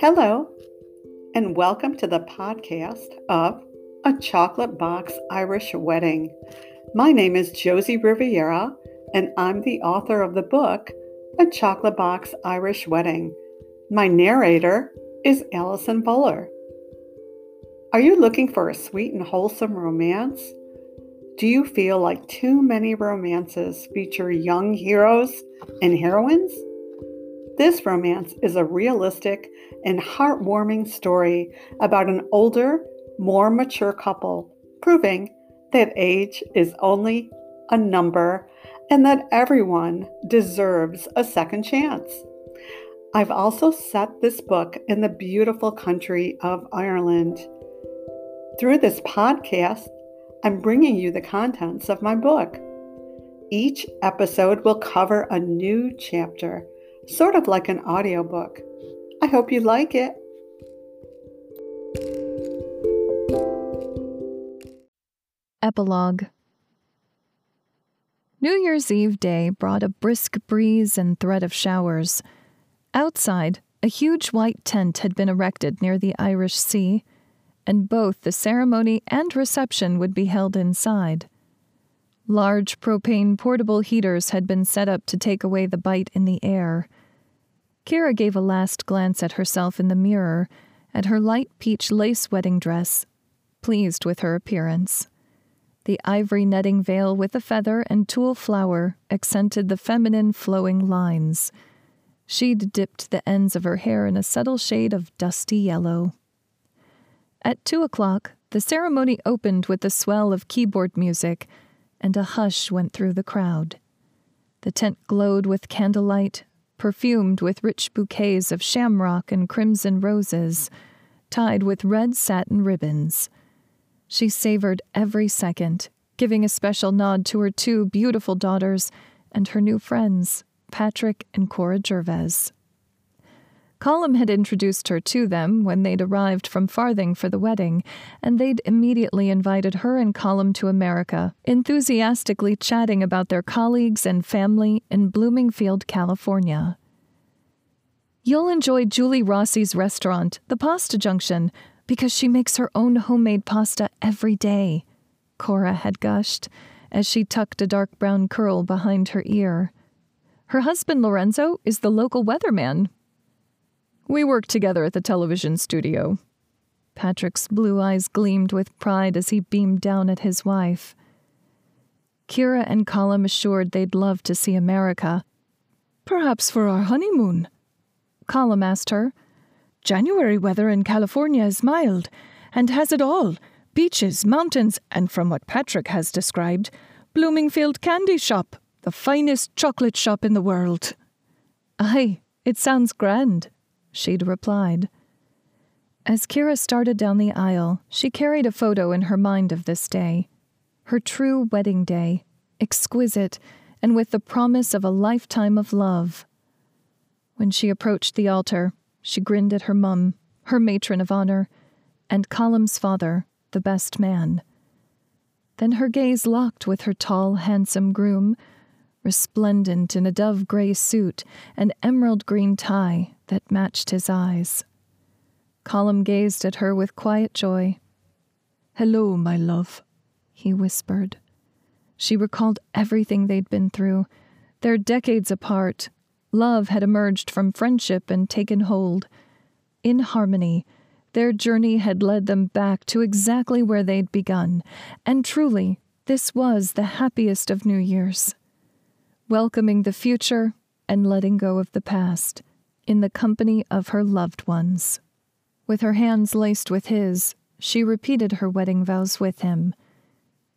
Hello, and welcome to the podcast of A Chocolate Box Irish Wedding. My name is Josie Riviera, and I'm the author of the book A Chocolate Box Irish Wedding. My narrator is Allison Buller. Are you looking for a sweet and wholesome romance? Do you feel like too many romances feature young heroes and heroines? This romance is a realistic and heartwarming story about an older, more mature couple proving that age is only a number and that everyone deserves a second chance. I've also set this book in the beautiful country of Ireland. Through this podcast, I'm bringing you the contents of my book. Each episode will cover a new chapter sort of like an audiobook. I hope you like it. Epilogue New Year's Eve day brought a brisk breeze and threat of showers. Outside, a huge white tent had been erected near the Irish Sea, and both the ceremony and reception would be held inside. Large propane portable heaters had been set up to take away the bite in the air. Keira gave a last glance at herself in the mirror, at her light peach lace wedding dress, pleased with her appearance. The ivory netting veil with a feather and tulle flower accented the feminine flowing lines. She'd dipped the ends of her hair in a subtle shade of dusty yellow. At two o'clock, the ceremony opened with the swell of keyboard music and a hush went through the crowd. The tent glowed with candlelight, perfumed with rich bouquets of shamrock and crimson roses, tied with red satin ribbons. She savored every second, giving a special nod to her two beautiful daughters and her new friends, Patrick and Cora Gervais. Colum had introduced her to them when they'd arrived from Farthing for the wedding, and they'd immediately invited her and Colum to America, enthusiastically chatting about their colleagues and family in Bloomingfield, California. You'll enjoy Julie Rossi's restaurant, the Pasta Junction, because she makes her own homemade pasta every day, Cora had gushed as she tucked a dark brown curl behind her ear. Her husband Lorenzo is the local weatherman, we worked together at the television studio. Patrick's blue eyes gleamed with pride as he beamed down at his wife. Keira and Colum assured they'd love to see America. Perhaps for our honeymoon. Colum asked her. January weather in California is mild and has it all beaches, mountains, and from what Patrick has described, Bloomingfield Candy Shop, the finest chocolate shop in the world. Aye, it sounds grand, she'd replied. As Keira started down the aisle, she carried a photo in her mind of this day. Her true wedding day, exquisite, and with the promise of a lifetime of love. When she approached the altar, she grinned at her mum, her matron of honor, and Colum's father, the best man. Then her gaze locked with her tall, handsome groom, resplendent in a dove gray suit and emerald green tie that matched his eyes. Colum gazed at her with quiet joy. Hello, my love, he whispered. She recalled everything they'd been through, their decades apart. Love had emerged from friendship and taken hold. In harmony, their journey had led them back to exactly where they'd begun, and truly, this was the happiest of New Year's. Welcoming the future and letting go of the past in the company of her loved ones. With her hands laced with his, she repeated her wedding vows with him.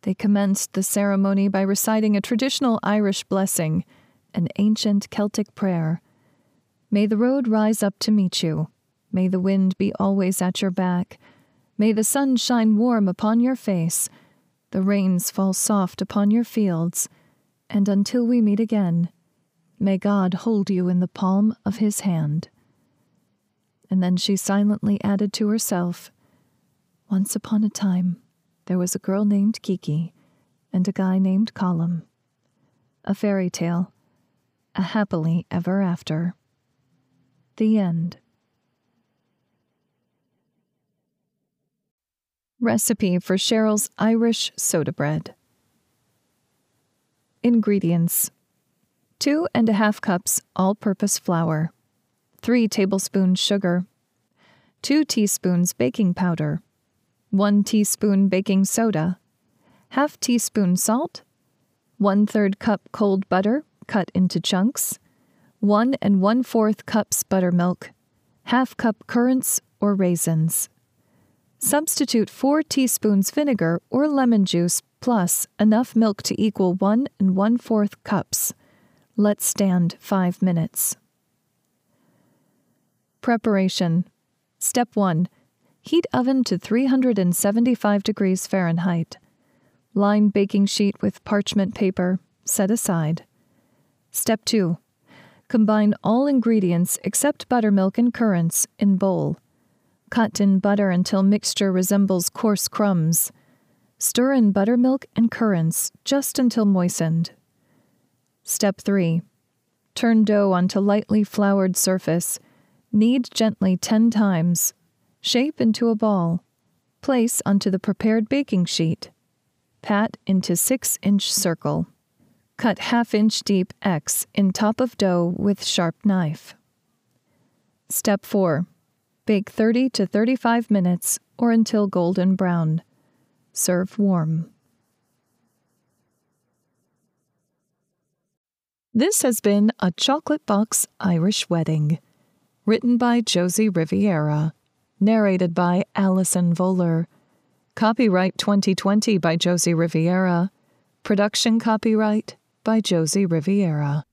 They commenced the ceremony by reciting a traditional Irish blessing, an ancient Celtic prayer. May the road rise up to meet you. May the wind be always at your back. May the sun shine warm upon your face. The rains fall soft upon your fields and until we meet again, may God hold you in the palm of his hand. And then she silently added to herself, Once upon a time, there was a girl named Kiki and a guy named Colum. A fairy tale, a happily ever after. The end. Recipe for Cheryl's Irish soda bread. Ingredients. 2 and a half cups all purpose flour, 3 tablespoons sugar, 2 teaspoons baking powder, 1 teaspoon baking soda, half teaspoon salt, 1 third cup cold butter cut into chunks, 1 and 1 fourth cups buttermilk, half cup currants or raisins. Substitute 4 teaspoons vinegar or lemon juice plus enough milk to equal 1 and one fourth cups. Let stand 5 minutes. Preparation Step 1 Heat oven to 375 degrees Fahrenheit. Line baking sheet with parchment paper. Set aside. Step 2 Combine all ingredients except buttermilk and currants in bowl. Cut in butter until mixture resembles coarse crumbs. Stir in buttermilk and currants just until moistened. Step 3. Turn dough onto lightly floured surface. Knead gently 10 times. Shape into a ball. Place onto the prepared baking sheet. Pat into 6 inch circle. Cut half inch deep X in top of dough with sharp knife. Step 4. Bake 30 to 35 minutes or until golden brown. Serve warm. This has been a Chocolate Box Irish Wedding. Written by Josie Riviera. Narrated by Allison Voller. Copyright 2020 by Josie Riviera. Production copyright by Josie Riviera.